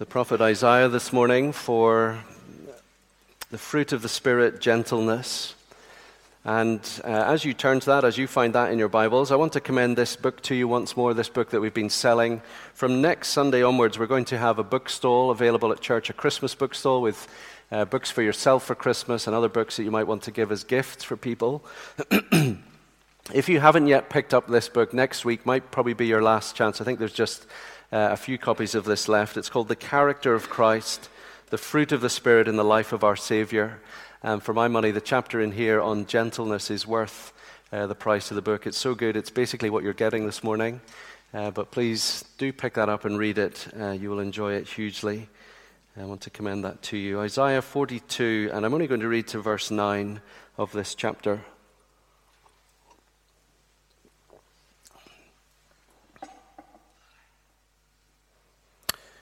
the prophet Isaiah this morning for the fruit of the Spirit, gentleness. And uh, as you turn to that, as you find that in your Bibles, I want to commend this book to you once more, this book that we've been selling. From next Sunday onwards, we're going to have a bookstall available at church, a Christmas bookstall with uh, books for yourself for Christmas and other books that you might want to give as gifts for people. if you haven't yet picked up this book, next week might probably be your last chance. I think there's just uh, a few copies of this left. It's called The Character of Christ, the Fruit of the Spirit in the Life of Our Savior. Um, for my money, the chapter in here on gentleness is worth uh, the price of the book. It's so good. It's basically what you're getting this morning. Uh, but please do pick that up and read it. Uh, you will enjoy it hugely. I want to commend that to you. Isaiah 42, and I'm only going to read to verse 9 of this chapter.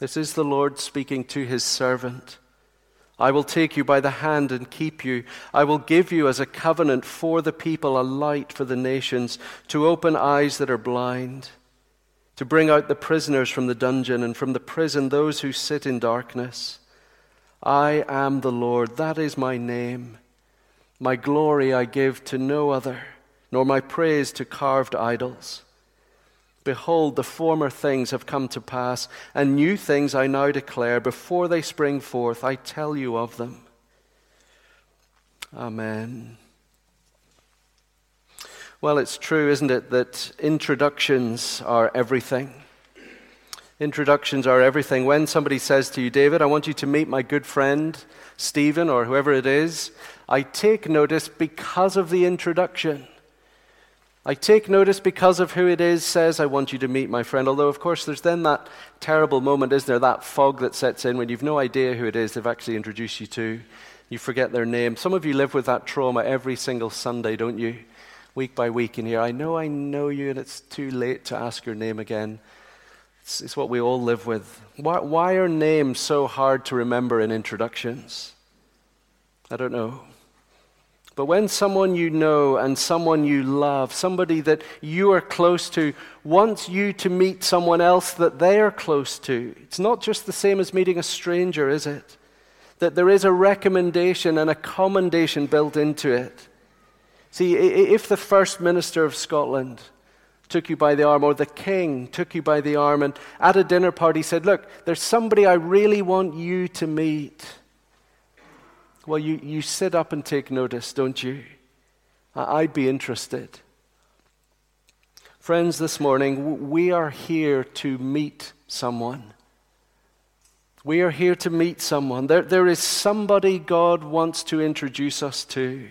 This is the Lord speaking to his servant. I will take you by the hand and keep you. I will give you as a covenant for the people a light for the nations, to open eyes that are blind, to bring out the prisoners from the dungeon and from the prison those who sit in darkness. I am the Lord, that is my name. My glory I give to no other, nor my praise to carved idols. Behold, the former things have come to pass, and new things I now declare. Before they spring forth, I tell you of them. Amen. Well, it's true, isn't it, that introductions are everything. Introductions are everything. When somebody says to you, David, I want you to meet my good friend, Stephen, or whoever it is, I take notice because of the introduction. I take notice because of who it is, says, I want you to meet my friend. Although, of course, there's then that terrible moment, isn't there? That fog that sets in when you've no idea who it is they've actually introduced you to. You forget their name. Some of you live with that trauma every single Sunday, don't you? Week by week in here. I know I know you, and it's too late to ask your name again. It's, it's what we all live with. Why, why are names so hard to remember in introductions? I don't know. But when someone you know and someone you love, somebody that you are close to, wants you to meet someone else that they are close to, it's not just the same as meeting a stranger, is it? That there is a recommendation and a commendation built into it. See, if the First Minister of Scotland took you by the arm, or the King took you by the arm, and at a dinner party said, Look, there's somebody I really want you to meet well, you, you sit up and take notice, don't you? I'd be interested. Friends, this morning, we are here to meet someone. We are here to meet someone. There, there is somebody God wants to introduce us to.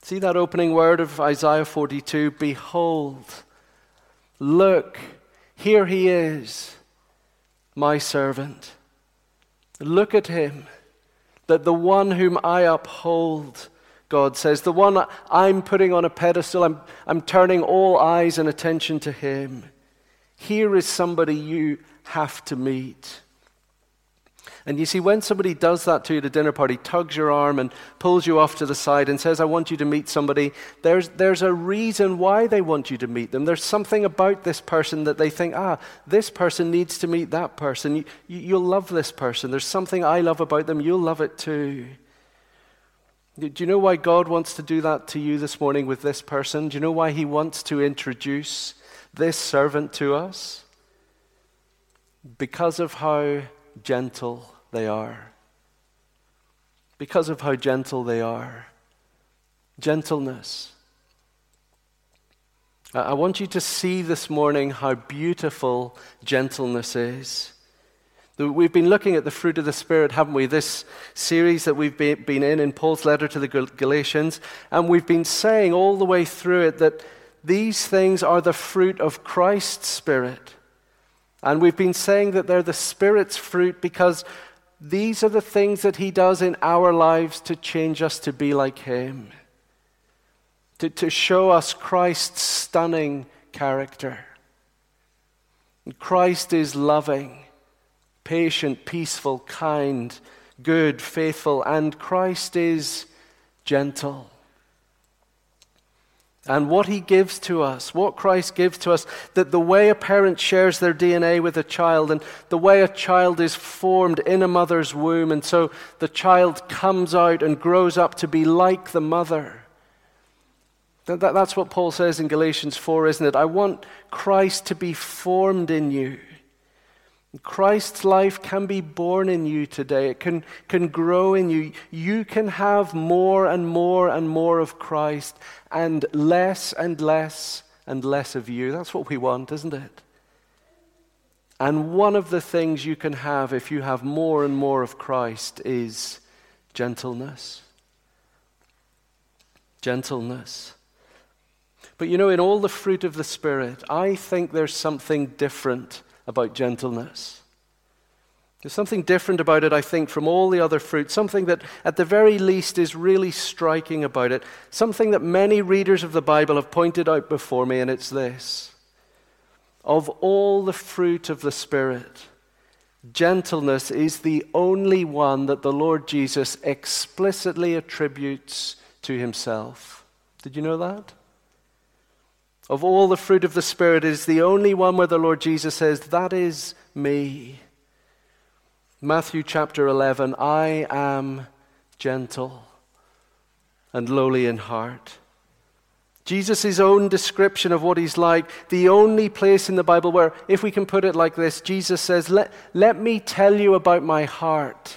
See that opening word of Isaiah 42 Behold, look, here he is, my servant. Look at him that the one whom I uphold, God says, the one I'm putting on a pedestal, I'm, I'm turning all eyes and attention to him. Here is somebody you have to meet. And you see, when somebody does that to you at a dinner party, tugs your arm and pulls you off to the side and says, I want you to meet somebody, there's, there's a reason why they want you to meet them. There's something about this person that they think, ah, this person needs to meet that person. You, you, you'll love this person. There's something I love about them. You'll love it too. Do you know why God wants to do that to you this morning with this person? Do you know why He wants to introduce this servant to us? Because of how gentle they are. Because of how gentle they are. Gentleness. I want you to see this morning how beautiful gentleness is. We've been looking at the fruit of the Spirit, haven't we? This series that we've been in, in Paul's letter to the Galatians. And we've been saying all the way through it that these things are the fruit of Christ's Spirit. And we've been saying that they're the Spirit's fruit because these are the things that He does in our lives to change us to be like Him, to, to show us Christ's stunning character. Christ is loving, patient, peaceful, kind, good, faithful, and Christ is gentle. And what he gives to us, what Christ gives to us, that the way a parent shares their DNA with a child, and the way a child is formed in a mother's womb, and so the child comes out and grows up to be like the mother. That, that, that's what Paul says in Galatians 4, isn't it? I want Christ to be formed in you. Christ's life can be born in you today. It can, can grow in you. You can have more and more and more of Christ and less and less and less of you. That's what we want, isn't it? And one of the things you can have if you have more and more of Christ is gentleness. Gentleness. But you know, in all the fruit of the Spirit, I think there's something different about gentleness. There's something different about it, I think, from all the other fruits, something that at the very least is really striking about it, something that many readers of the Bible have pointed out before me, and it's this. Of all the fruit of the Spirit, gentleness is the only one that the Lord Jesus explicitly attributes to himself. Did you know that? Of all the fruit of the Spirit, is the only one where the Lord Jesus says, That is me. Matthew chapter 11 I am gentle and lowly in heart. Jesus' own description of what he's like, the only place in the Bible where, if we can put it like this, Jesus says, Let, let me tell you about my heart.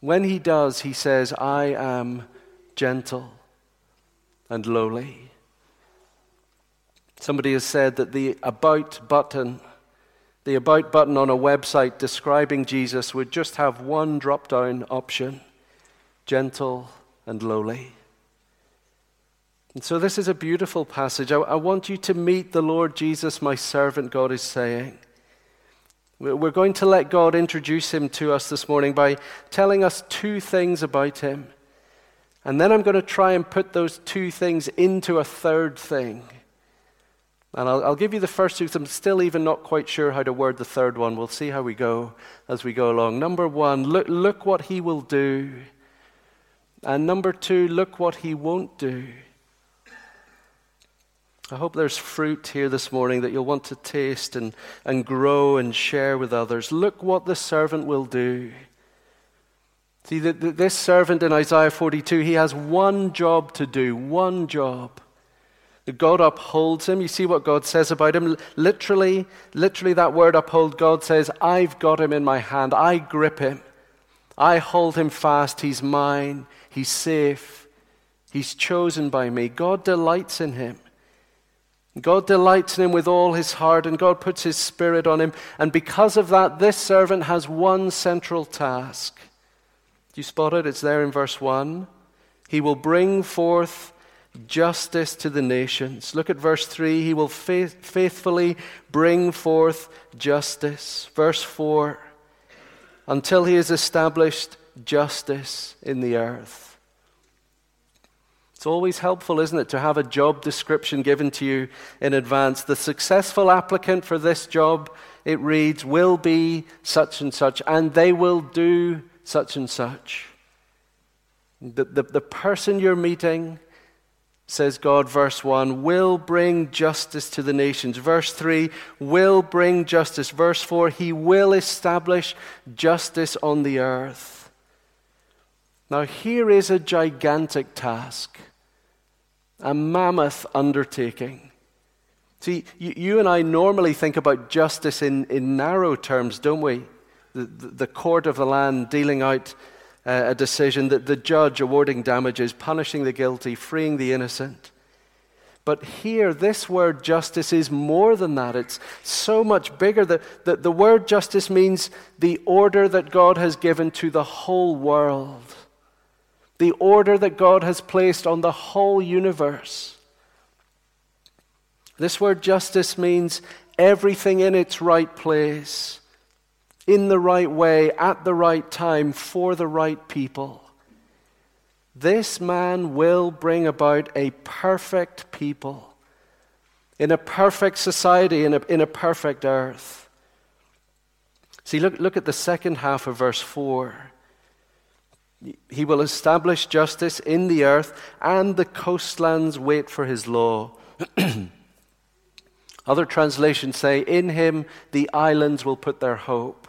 When he does, he says, I am gentle and lowly. Somebody has said that the About button, the About button on a website describing Jesus would just have one drop down option gentle and lowly. And so, this is a beautiful passage. I, I, want you to meet the Lord Jesus, my servant, God is saying. We're going to let God introduce him to us this morning by telling us two things about him. And then I'm going to try and put those two things into a third thing. And I'll, I'll, give you the first two. I'm still even not quite sure how to word the third one. We'll see how we go as we go along. Number one, look, look what he will do. And number two, look what he won't do. I hope there's fruit here this morning that you'll want to taste and, and grow and share with others. Look what the servant will do. See, the, the, this servant in Isaiah 42, he has one job to do, one job. God upholds him. You see what God says about him? Literally, literally, that word uphold, God says, I've got him in my hand. I grip him. I hold him fast. He's mine. He's safe. He's chosen by me. God delights in him. God delights in him with all his heart, and God puts his spirit on him. And because of that, this servant has one central task. Do you spot it? It's there in verse 1. He will bring forth justice to the nations. Look at verse 3. He will faith, faithfully bring forth justice. Verse 4. Until he has established justice in the earth. It's always helpful, isn't it, to have a job description given to you in advance. The successful applicant for this job, it reads, will be such and such, and they will do such and such. The, the, the person you're meeting, says God, verse 1, will bring justice to the nations. Verse 3, will bring justice. Verse 4, he will establish justice on the earth. Now, here is a gigantic task a mammoth undertaking. See, you, and I normally think about justice in, in narrow terms, don't we? The, the court of the land dealing out uh, a decision, that the judge awarding damages, punishing the guilty, freeing the innocent. But here, this word justice is more than that. It's so much bigger. The, the, the word justice means the order that God has given to the whole world the order that God has placed on the whole universe. This word justice means everything in its right place, in the right way, at the right time, for the right people. This man will bring about a perfect people in a perfect society, in a, in a perfect earth. See, look, look at the second half of verse 4. He will establish justice in the earth, and the coastlands wait for his law. Other translations say, In him the islands will put their hope.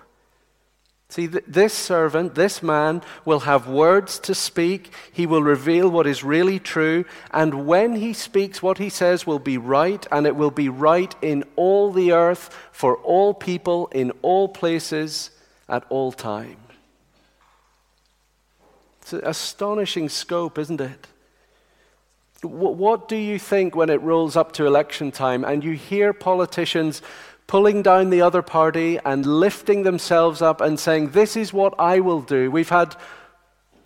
See, th- this servant, this man, will have words to speak. He will reveal what is really true. And when he speaks, what he says will be right, and it will be right in all the earth, for all people, in all places, at all times. It's an astonishing scope, isn't it? What do you think when it rolls up to election time and you hear politicians pulling down the other party and lifting themselves up and saying, This is what I will do? We've had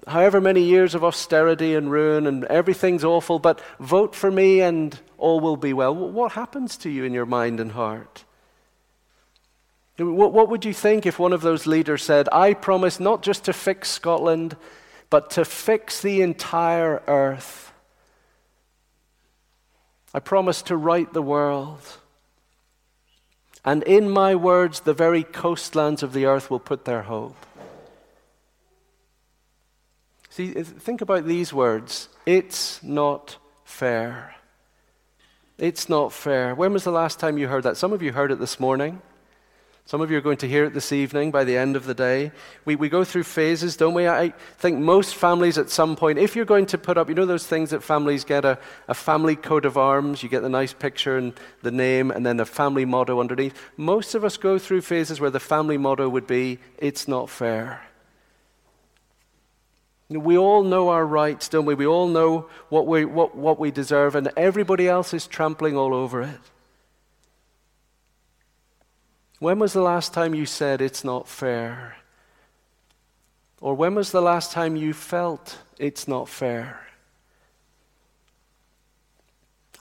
however many years of austerity and ruin and everything's awful, but vote for me and all will be well. What happens to you in your mind and heart? What would you think if one of those leaders said, I promise not just to fix Scotland but to fix the entire earth. I promise to right the world. And in my words, the very coastlands of the earth will put their hope. See, think about these words. It's not fair. It's not fair. When was the last time you heard that? Some of you heard it this morning. Some of you are going to hear it this evening by the end of the day. We, we go through phases, don't we? I think most families at some point, if you're going to put up, you know those things that families get a, a family coat of arms, you get the nice picture and the name, and then the family motto underneath. Most of us go through phases where the family motto would be, It's not fair. We all know our rights, don't we? We all know what we, what, what we deserve, and everybody else is trampling all over it. When was the last time you said it's not fair? Or when was the last time you felt it's not fair?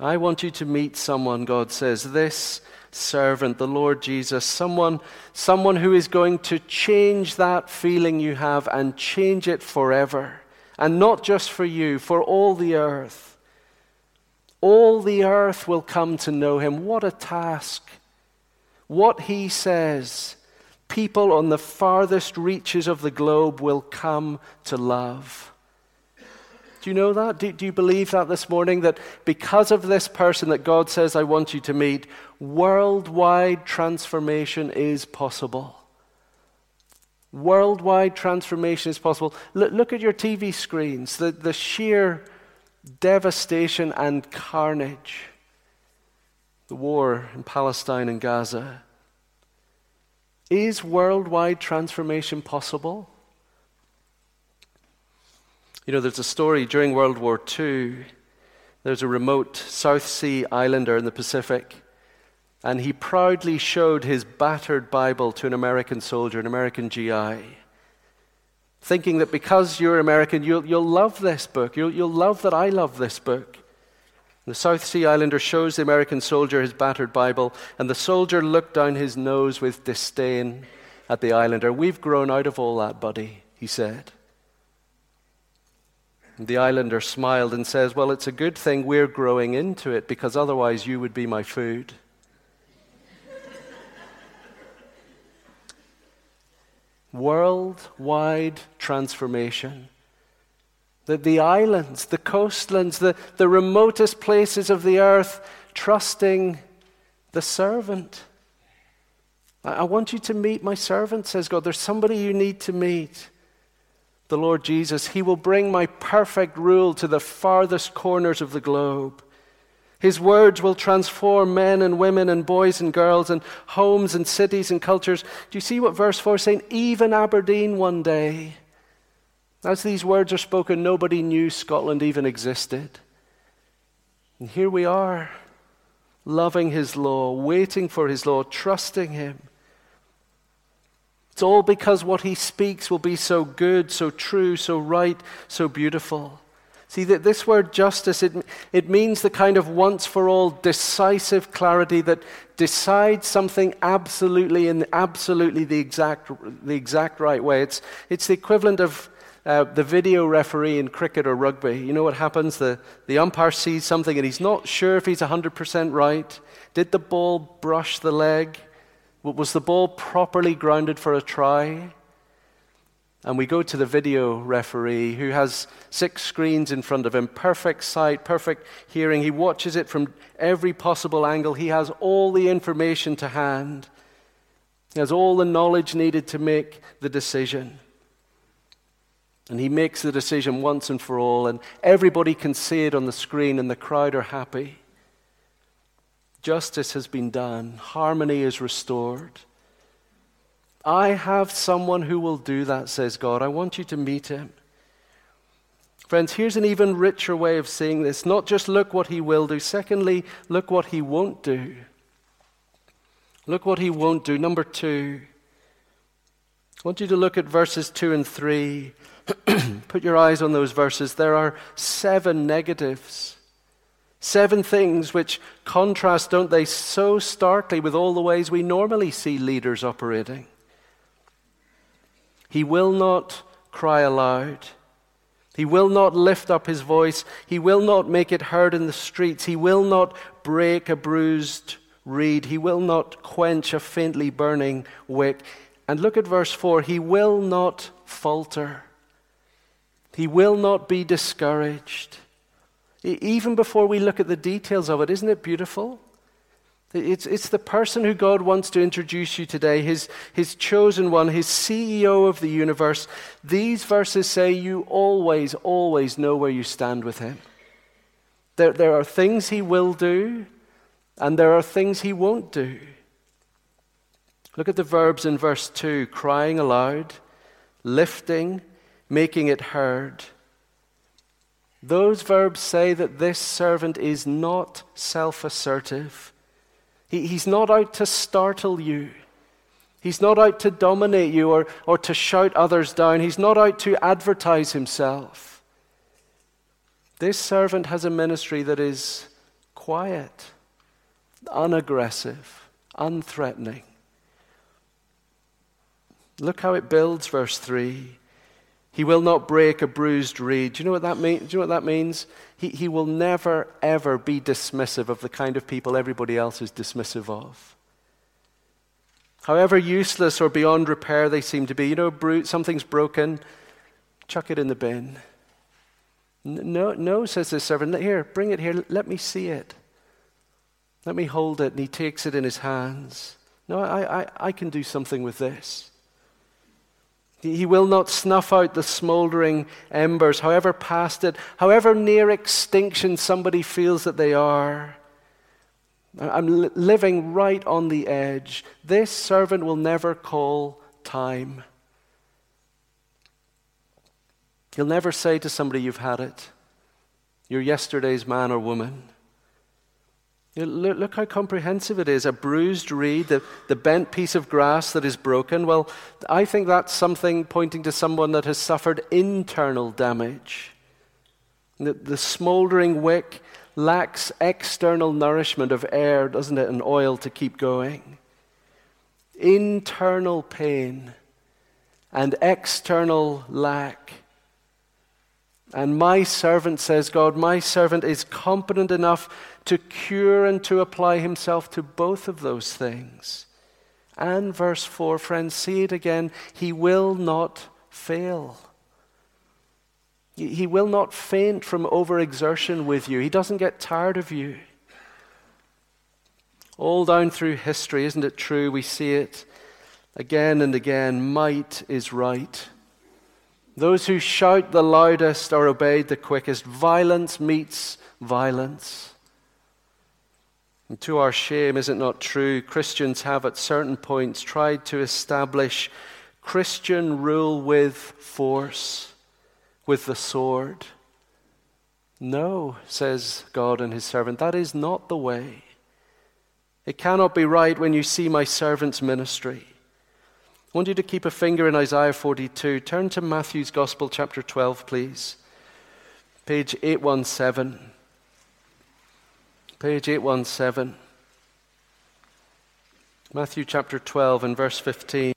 I want you to meet someone, God says, this servant, the Lord Jesus, someone, someone who is going to change that feeling you have and change it forever. And not just for you, for all the earth. All the earth will come to know him. What a task what he says, people on the farthest reaches of the globe will come to love. Do you know that? Do, do, you believe that this morning? That because of this person that God says, I want you to meet, worldwide transformation is possible. Worldwide transformation is possible. Look, look at your TV screens, the, the sheer devastation and carnage the war in Palestine and Gaza. Is worldwide transformation possible? You know, there's a story during World War II. There's a remote South Sea islander in the Pacific, and he proudly showed his battered Bible to an American soldier, an American GI, thinking that because you're American, you'll, you'll love this book. You'll, you'll love that I love this book. The South Sea Islander shows the American soldier his battered Bible, and the soldier looked down his nose with disdain at the Islander. We've grown out of all that, buddy, he said. And The islander smiled and says, Well, it's a good thing we're growing into it because otherwise you would be my food. Worldwide transformation. That the islands, the coastlands, the, the remotest places of the earth trusting the servant. I, I want you to meet my servant, says God. There's somebody you need to meet the Lord Jesus, He will bring my perfect rule to the farthest corners of the globe. His words will transform men and women and boys and girls and homes and cities and cultures. Do you see what verse 4 is saying? Even Aberdeen one day. As these words are spoken, nobody knew Scotland even existed. And here we are, loving His law, waiting for His law, trusting Him. It's all because what he speaks will be so good, so true, so right, so beautiful. See, that this word justice, it, it means the kind of once for all decisive clarity that decides something absolutely in absolutely the exact, the exact right way. It's, it's the equivalent of uh, the video referee in cricket or rugby. You know what happens? The, the umpire sees something and he's not sure if he's 100% right. Did the ball brush the leg? Was the ball properly grounded for a try? And we go to the video referee who has six screens in front of him, perfect sight, perfect hearing. He watches it from every possible angle. He has all the information to hand, he has all the knowledge needed to make the decision. And he makes the decision once and for all, and everybody can see it on the screen, and the crowd are happy. Justice has been done, harmony is restored. I have someone who will do that, says God. I want you to meet him. Friends, here's an even richer way of seeing this. Not just look what he will do, secondly, look what he won't do. Look what he won't do. Number two, I want you to look at verses 2 and 3. Put your eyes on those verses. There are seven negatives. Seven things which contrast, don't they, so starkly with all the ways we normally see leaders operating. He will not cry aloud. He will not lift up his voice. He will not make it heard in the streets. He will not break a bruised reed. He will not quench a faintly burning wick. And look at verse 4 He will not falter. He will not be discouraged. Even before we look at the details of it, isn't it beautiful? It's, it's the person who God wants to introduce you today, his, his chosen one, his CEO of the universe. These verses say you always, always know where you stand with him. There, there are things he will do, and there are things he won't do. Look at the verbs in verse 2 crying aloud, lifting, making it heard. Those verbs say that this servant is not self assertive. He, he's not out to startle you. He's not out to dominate you or, or to shout others down. He's not out to advertise himself. This servant has a ministry that is quiet, unaggressive, unthreatening. Look how it builds, verse 3. He will not break a bruised reed. Do you know what that means? Do you know what that means? He, he will never, ever be dismissive of the kind of people everybody else is dismissive of. However useless or beyond repair they seem to be, you know, something's broken, chuck it in the bin. No, no, says the servant. Here, bring it here. Let me see it. Let me hold it. And he takes it in his hands. No, I, I, I can do something with this. He will not snuff out the smoldering embers, however past it, however near extinction somebody feels that they are. I'm living right on the edge. This servant will never call time. He'll never say to somebody, You've had it. You're yesterday's man or woman. Look, look, how comprehensive it is. A bruised reed, the, the bent piece of grass that is broken. Well, I think that's something pointing to someone that has suffered internal damage. The, the smoldering wick lacks external nourishment of air, doesn't it, and oil to keep going. Internal pain and external lack And my servant, says God, my servant is competent enough to cure and to apply himself to both of those things. And verse 4, friends, see it again. He will not fail. He will not faint from overexertion with you. He doesn't get tired of you. All down through history, isn't it true? We see it again and again. Might is right. Those who shout the loudest are obeyed the quickest. Violence meets violence. And to our shame, is it not true? Christians have at certain points tried to establish Christian rule with force, with the sword. No, says God and his servant, that is not the way. It cannot be right when you see my servant's ministry. I want you to keep a finger in Isaiah 42. Turn to Matthew's Gospel, chapter 12, please. Page 817. Page 817. Matthew chapter 12 and verse 15.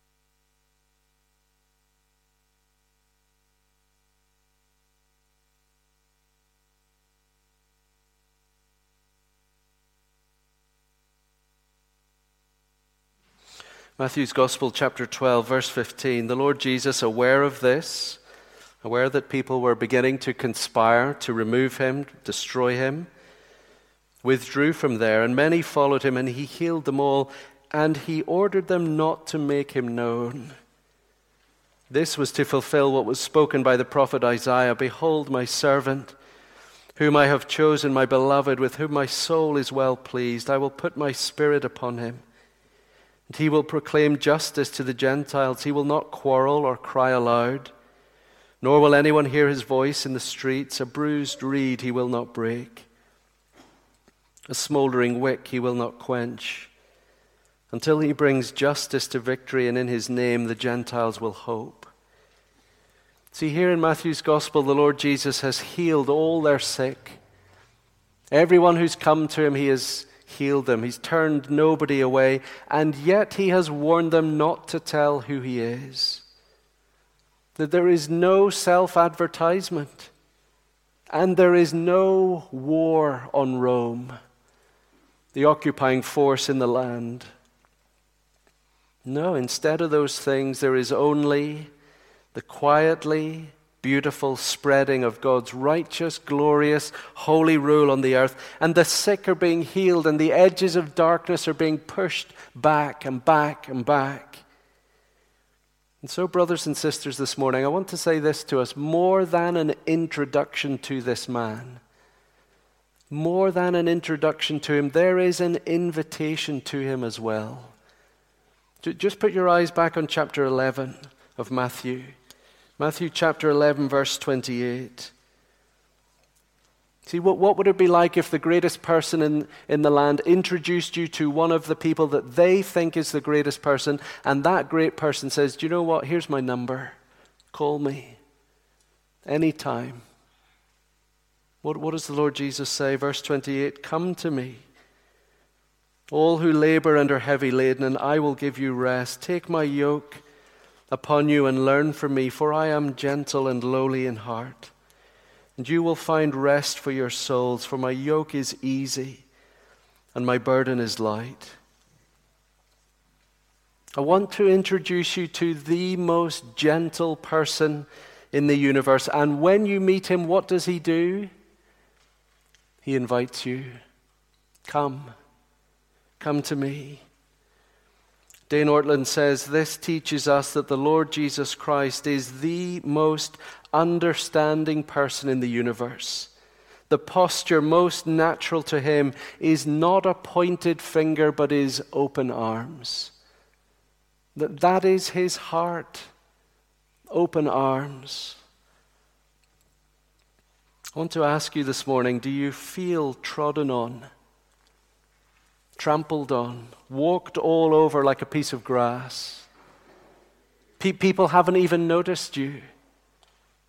Matthew's Gospel, chapter 12, verse 15. The Lord Jesus, aware of this, aware that people were beginning to conspire to remove him, destroy him, withdrew from there, and many followed him, and he healed them all, and he ordered them not to make him known. This was to fulfill what was spoken by the prophet Isaiah Behold, my servant, whom I have chosen, my beloved, with whom my soul is well pleased. I will put my spirit upon him and he will proclaim justice to the Gentiles. He will not quarrel or cry aloud, nor will anyone hear his voice in the streets. A bruised reed he will not break, a smoldering wick he will not quench, until he brings justice to victory, and in his name the Gentiles will hope. See, here in Matthew's Gospel, the Lord Jesus has healed all their sick. Everyone who's come to him, he has healed them. He's turned nobody away, and yet he has warned them not to tell who he is. That there is no self advertisement, and there is no war on Rome, the occupying force in the land. No, instead of those things, there is only the quietly beautiful spreading of God's righteous, glorious, holy rule on the earth. And the sick are being healed, and the edges of darkness are being pushed back and back and back. And so, brothers and sisters, this morning, I want to say this to us more than an introduction to this man, more than an introduction to him, there is an invitation to him as well. Just put your eyes back on chapter 11 of Matthew. Matthew chapter 11, verse 28. See, what, what would it be like if the greatest person in, in the land introduced you to one of the people that they think is the greatest person, and that great person says, Do you know what? Here's my number. Call me anytime. What, what does the Lord Jesus say? Verse 28 Come to me, all who labor and are heavy laden, and I will give you rest. Take my yoke upon you and learn from me, for I am gentle and lowly in heart. And you will find rest for your souls, for my yoke is easy and my burden is light. I want to introduce you to the most gentle person in the universe. And when you meet him, what does he do? He invites you. Come. Come to me. Dane Ortlund says this teaches us that the Lord Jesus Christ is the most understanding person in the universe. The posture most natural to him is not a pointed finger, but is open arms. That, that is his heart. Open arms. I want to ask you this morning do you feel trodden on? trampled on, walked all over like a piece of grass. Pe- people haven't even noticed you.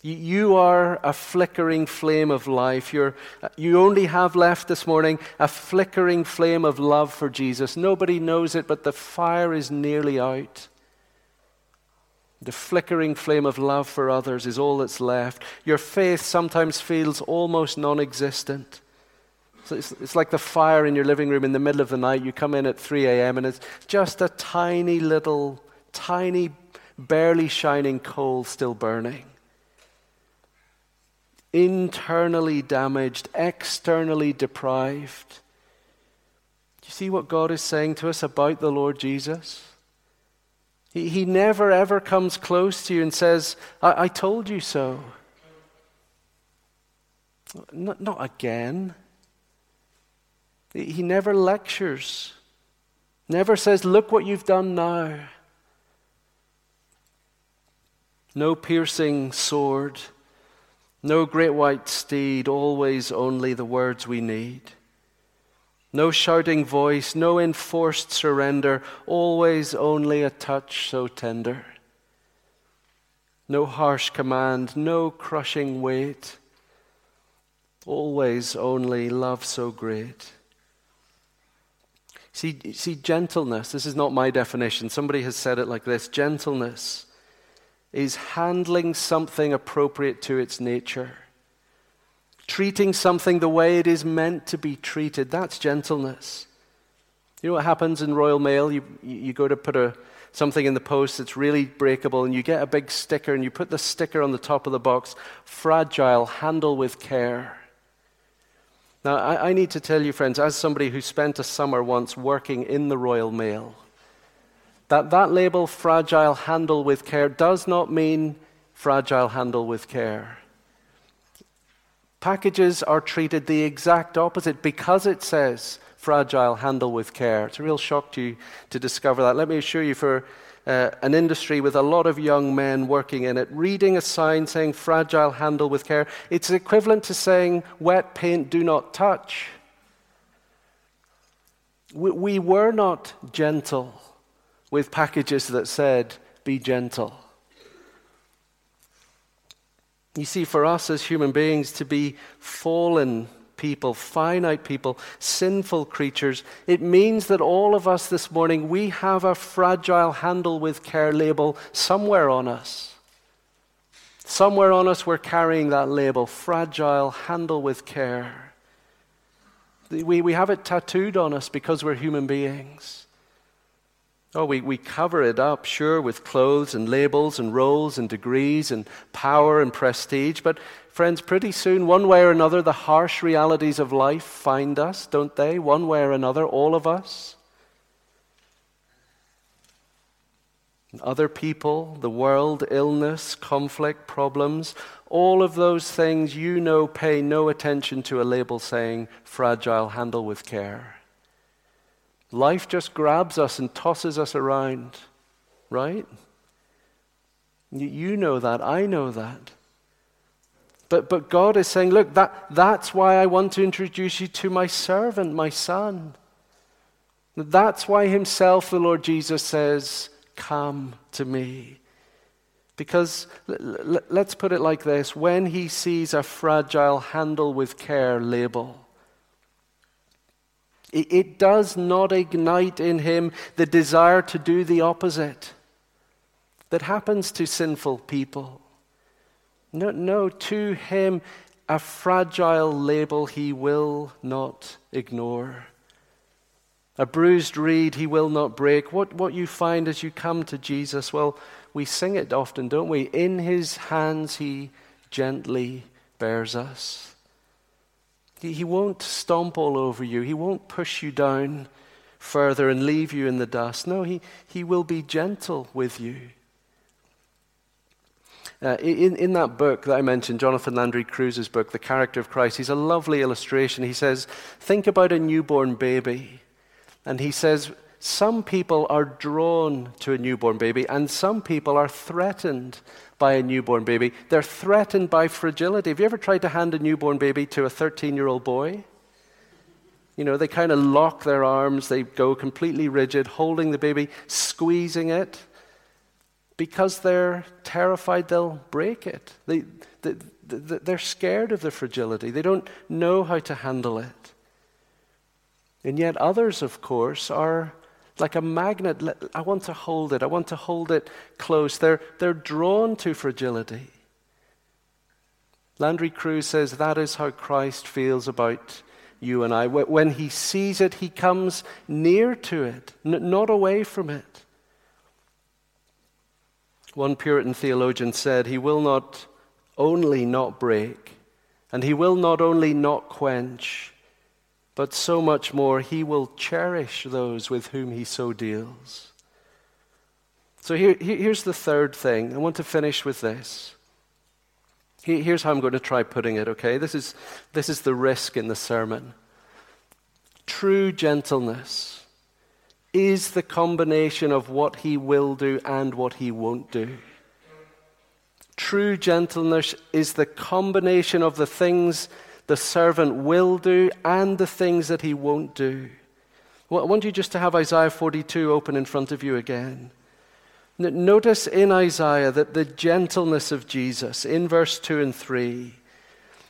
You are a flickering flame of life. You're, uh, you only have left this morning a flickering flame of love for Jesus. Nobody knows it, but the fire is nearly out. The flickering flame of love for others is all that's left. Your faith sometimes feels almost non existent. So it's, it's, like the fire in your living room in the middle of the night. You come in at 3 a.m. and it's just a tiny little, tiny, barely shining coal still burning. Internally damaged, externally deprived. Do you see what God is saying to us about the Lord Jesus? He, he never ever comes close to you and says, I, I told you so. Not, not again. He never lectures, never says, Look what you've done now. No piercing sword, no great white steed, always only the words we need. No shouting voice, no enforced surrender, always only a touch so tender. No harsh command, no crushing weight, always only love so great. See, see, gentleness, this is not my definition. Somebody has said it like this gentleness is handling something appropriate to its nature treating something the way it is meant to be treated. That's gentleness. You know what happens in Royal Mail? You, you go to put a, something in the post that's really breakable, and you get a big sticker, and you put the sticker on the top of the box fragile, handle with care. Now, I, I need to tell you, friends, as somebody who spent a summer once working in the Royal Mail, that that label, fragile, handle with care, does not mean fragile, handle with care. Packages are treated the exact opposite because it says fragile, handle with care. It's a real shock to you to discover that. Let me assure you, for uh, an industry with a lot of young men working in it, reading a sign saying fragile, handle with care, it's equivalent to saying wet paint, do not touch. We, we were not gentle with packages that said, be gentle. You see, for us as human beings to be fallen people, finite people, sinful creatures, it means that all of us this morning, we have a fragile handle with care label somewhere on us. Somewhere on us, we're carrying that label fragile, handle with care. We, we have it tattooed on us because we're human beings. Oh, we, we cover it up, sure, with clothes and labels and roles and degrees and power and prestige. But, friends, pretty soon, one way or another, the harsh realities of life find us, don't they? One way or another, all of us. Other people, the world, illness, conflict, problems, all of those things you know pay no attention to a label saying fragile, handle with care. Life just grabs us and tosses us around, right? You know that. I know that. But, but God is saying, look, that, that's why I want to introduce you to my servant, my son. That's why himself, the Lord Jesus, says, Come to me. Because let's put it like this when he sees a fragile handle with care label, it does not ignite in him the desire to do the opposite that happens to sinful people. No, no, to him, a fragile label he will not ignore. A bruised reed he will not break. What, what you find as you come to Jesus, well, we sing it often, don't we? In his hands he gently bears us. He, won't stomp all over you, He won't push you down further and leave you in the dust. No, He, he will be gentle with you. Uh, in, in that book that I mentioned, Jonathan Landry Cruz's book, The Character of Christ, he's a lovely illustration. He says, Think about a newborn baby. And he says, Some people are drawn to a newborn baby, and some people are threatened by a newborn baby. They're threatened by fragility. Have you ever tried to hand a newborn baby to a 13 year old boy? You know, they kind of lock their arms, they go completely rigid, holding the baby, squeezing it, because they're terrified they'll break it. They, they, they're scared of the fragility, they don't know how to handle it. And yet, others, of course, are like a magnet. I want to hold it. I want to hold it close. They're, they're drawn to fragility. Landry Cruz says that is how Christ feels about you and I. When he sees it, he comes near to it, not away from it. One Puritan theologian said, He will not only not break, and He will not only not quench, but so much more, He will cherish those with whom He so deals. So here, here's the third thing. I want to finish with this. Here's how I'm going to try putting it, okay? This is, this is the risk in the sermon. True gentleness is the combination of what he will do and what he won't do. True gentleness is the combination of the things the servant will do and the things that he won't do. Well, I want you just to have Isaiah 42 open in front of you again. Notice in Isaiah that the gentleness of Jesus, in verse 2 and 3,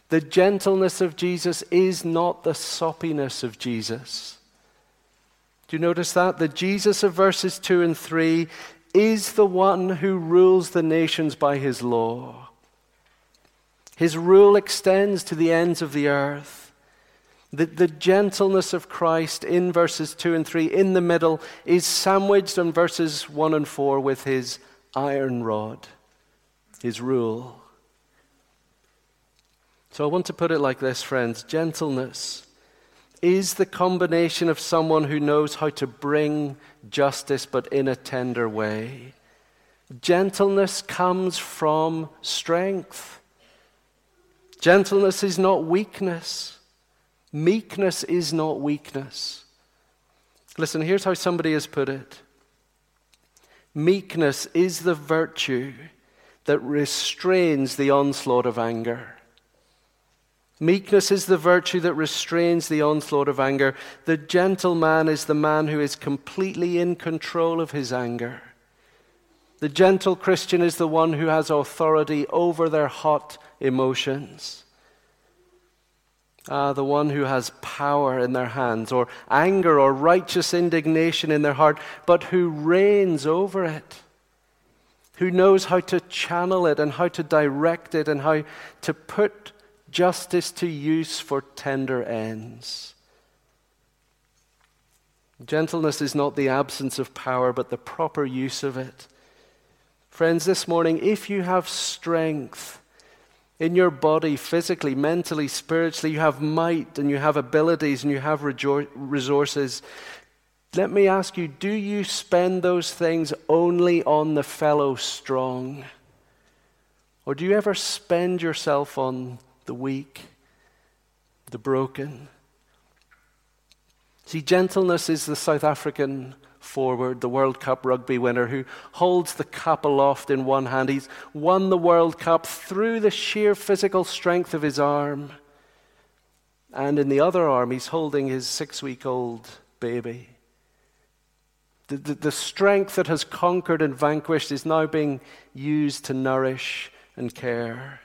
the gentleness of Jesus is not the soppiness of Jesus. Do you notice that? The Jesus of verses 2 and 3 is the one who rules the nations by his law. His rule extends to the ends of the earth. The, the gentleness of Christ in verses 2 and 3 in the middle is sandwiched in verses 1 and 4 with his iron rod, his rule. So I want to put it like this, friends gentleness is the combination of someone who knows how to bring justice but in a tender way. Gentleness comes from strength. Gentleness is not weakness. Meekness is not weakness. Listen, here's how somebody has put it Meekness is the virtue that restrains the onslaught of anger. Meekness is the virtue that restrains the onslaught of anger. The gentle man is the man who is completely in control of his anger. The gentle Christian is the one who has authority over their hot emotions. Ah, the one who has power in their hands, or anger or righteous indignation in their heart, but who reigns over it, who knows how to channel it and how to direct it and how to put justice to use for tender ends. Gentleness is not the absence of power, but the proper use of it. Friends, this morning, if you have strength in your body, physically, mentally, spiritually, you have might and you have abilities and you have resources, let me ask you do you spend those things only on the fellow strong? Or do you ever spend yourself on the weak, the broken. See, gentleness is the South African forward, the World Cup rugby winner, who holds the cup aloft in one hand. He's won the World Cup through the sheer physical strength of his arm. And in the other arm, he's holding his six week old baby. The, the, the, strength that has conquered and vanquished is now being used to nourish and care.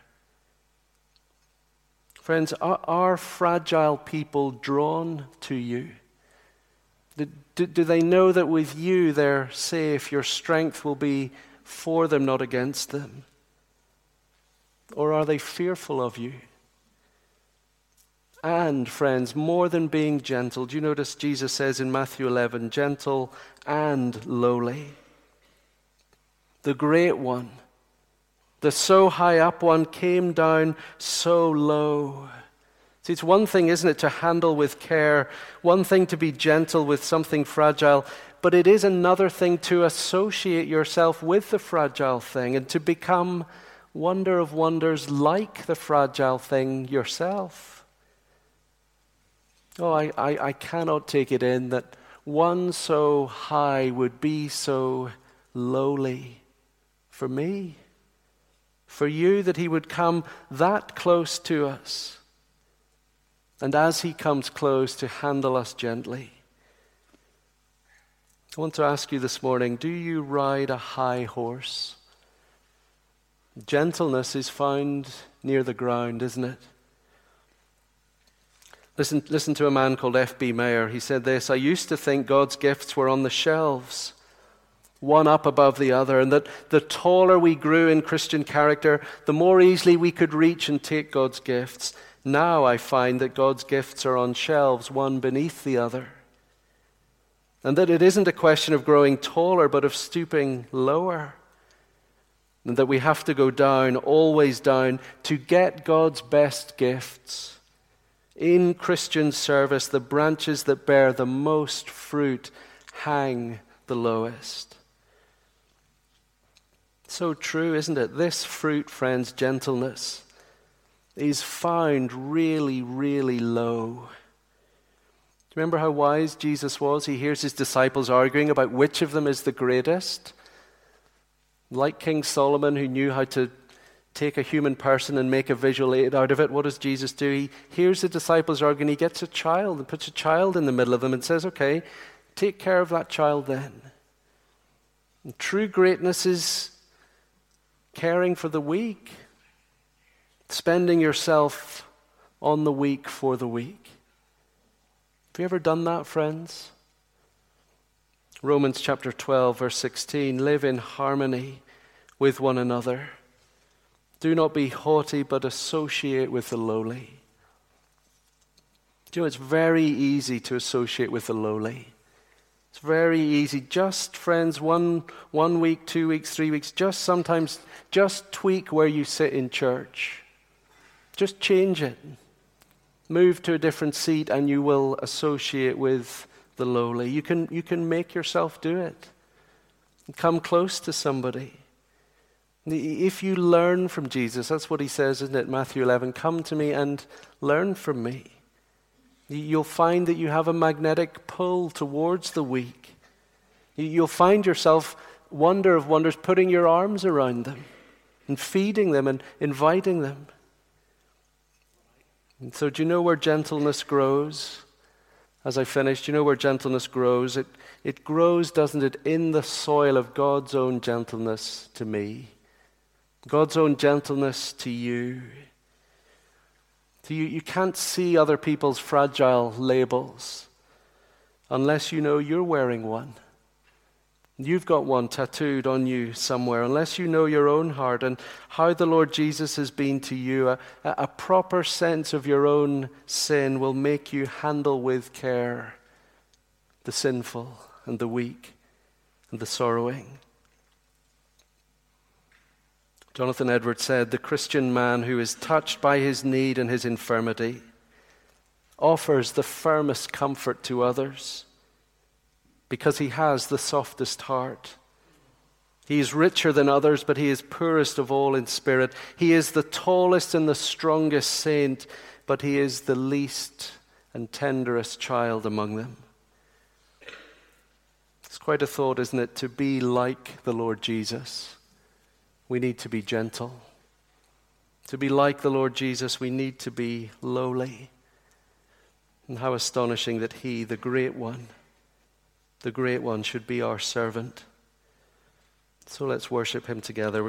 Friends, are, are fragile people drawn to you? Do, do, they know that with you they're safe? Your strength will be for them, not against them? Or are they fearful of you? And, friends, more than being gentle, do you notice Jesus says in Matthew 11, gentle and lowly? The great one the so high up one came down so low. See, it's one thing, isn't it, to handle with care, one thing to be gentle with something fragile, but it is another thing to associate yourself with the fragile thing and to become wonder of wonders like the fragile thing yourself. Oh, I, I, I cannot take it in that one so high would be so lowly for me for you that He would come that close to us. And as He comes close, to handle us gently. I want to ask you this morning do you ride a high horse? Gentleness is found near the ground, isn't it? Listen, listen to a man called F.B. Meyer. He said this I used to think God's gifts were on the shelves, one up above the other, and that the taller we grew in Christian character, the more easily we could reach and take God's gifts. Now I find that God's gifts are on shelves, one beneath the other. And that it isn't a question of growing taller, but of stooping lower. And that we have to go down, always down, to get God's best gifts. In Christian service, the branches that bear the most fruit hang the lowest. So true, isn't it? This fruit, friends, gentleness, is found really, really low. Do you remember how wise Jesus was? He hears his disciples arguing about which of them is the greatest. Like King Solomon, who knew how to take a human person and make a visual aid out of it, what does Jesus do? He hears the disciples arguing, he gets a child and puts a child in the middle of them and says, Okay, take care of that child then. And true greatness is caring for the weak spending yourself on the weak for the weak. Have you ever done that, friends? Romans chapter 12, verse 16 live in harmony with one another. Do not be haughty, but associate with the lowly. Do you know, it's very easy to associate with the lowly. It's very easy. Just, friends, one, one week, two weeks, three weeks, just sometimes, just tweak where you sit in church. Just change it. Move to a different seat and you will associate with the lowly. You can, you can make yourself do it. Come close to somebody. If you learn from Jesus, that's what he says, isn't it? Matthew 11 Come to me and learn from me. You'll find that you have a magnetic pull towards the weak. You'll find yourself, wonder of wonders, putting your arms around them and feeding them and inviting them. And so, do you know where gentleness grows? As I finish, do you know where gentleness grows? It, it grows, doesn't it, in the soil of God's own gentleness to me, God's own gentleness to you. So you, you can't see other people's fragile labels unless you know you're wearing one. You've got one tattooed on you somewhere, unless you know your own heart and how the Lord Jesus has been to you. A, a proper sense of your own sin will make you handle with care the sinful and the weak and the sorrowing. Jonathan Edwards said the Christian man who is touched by his need and his infirmity offers the firmest comfort to others because he has the softest heart. He is richer than others, but he is poorest of all in spirit. He is the tallest and the strongest saint, but he is the least and tenderest child among them. It's quite a thought, isn't it? To be like the Lord Jesus, we need to be gentle. To be like the Lord Jesus, we need to be lowly. And how astonishing that He, the great one, the great one should be our servant. So let's worship him together.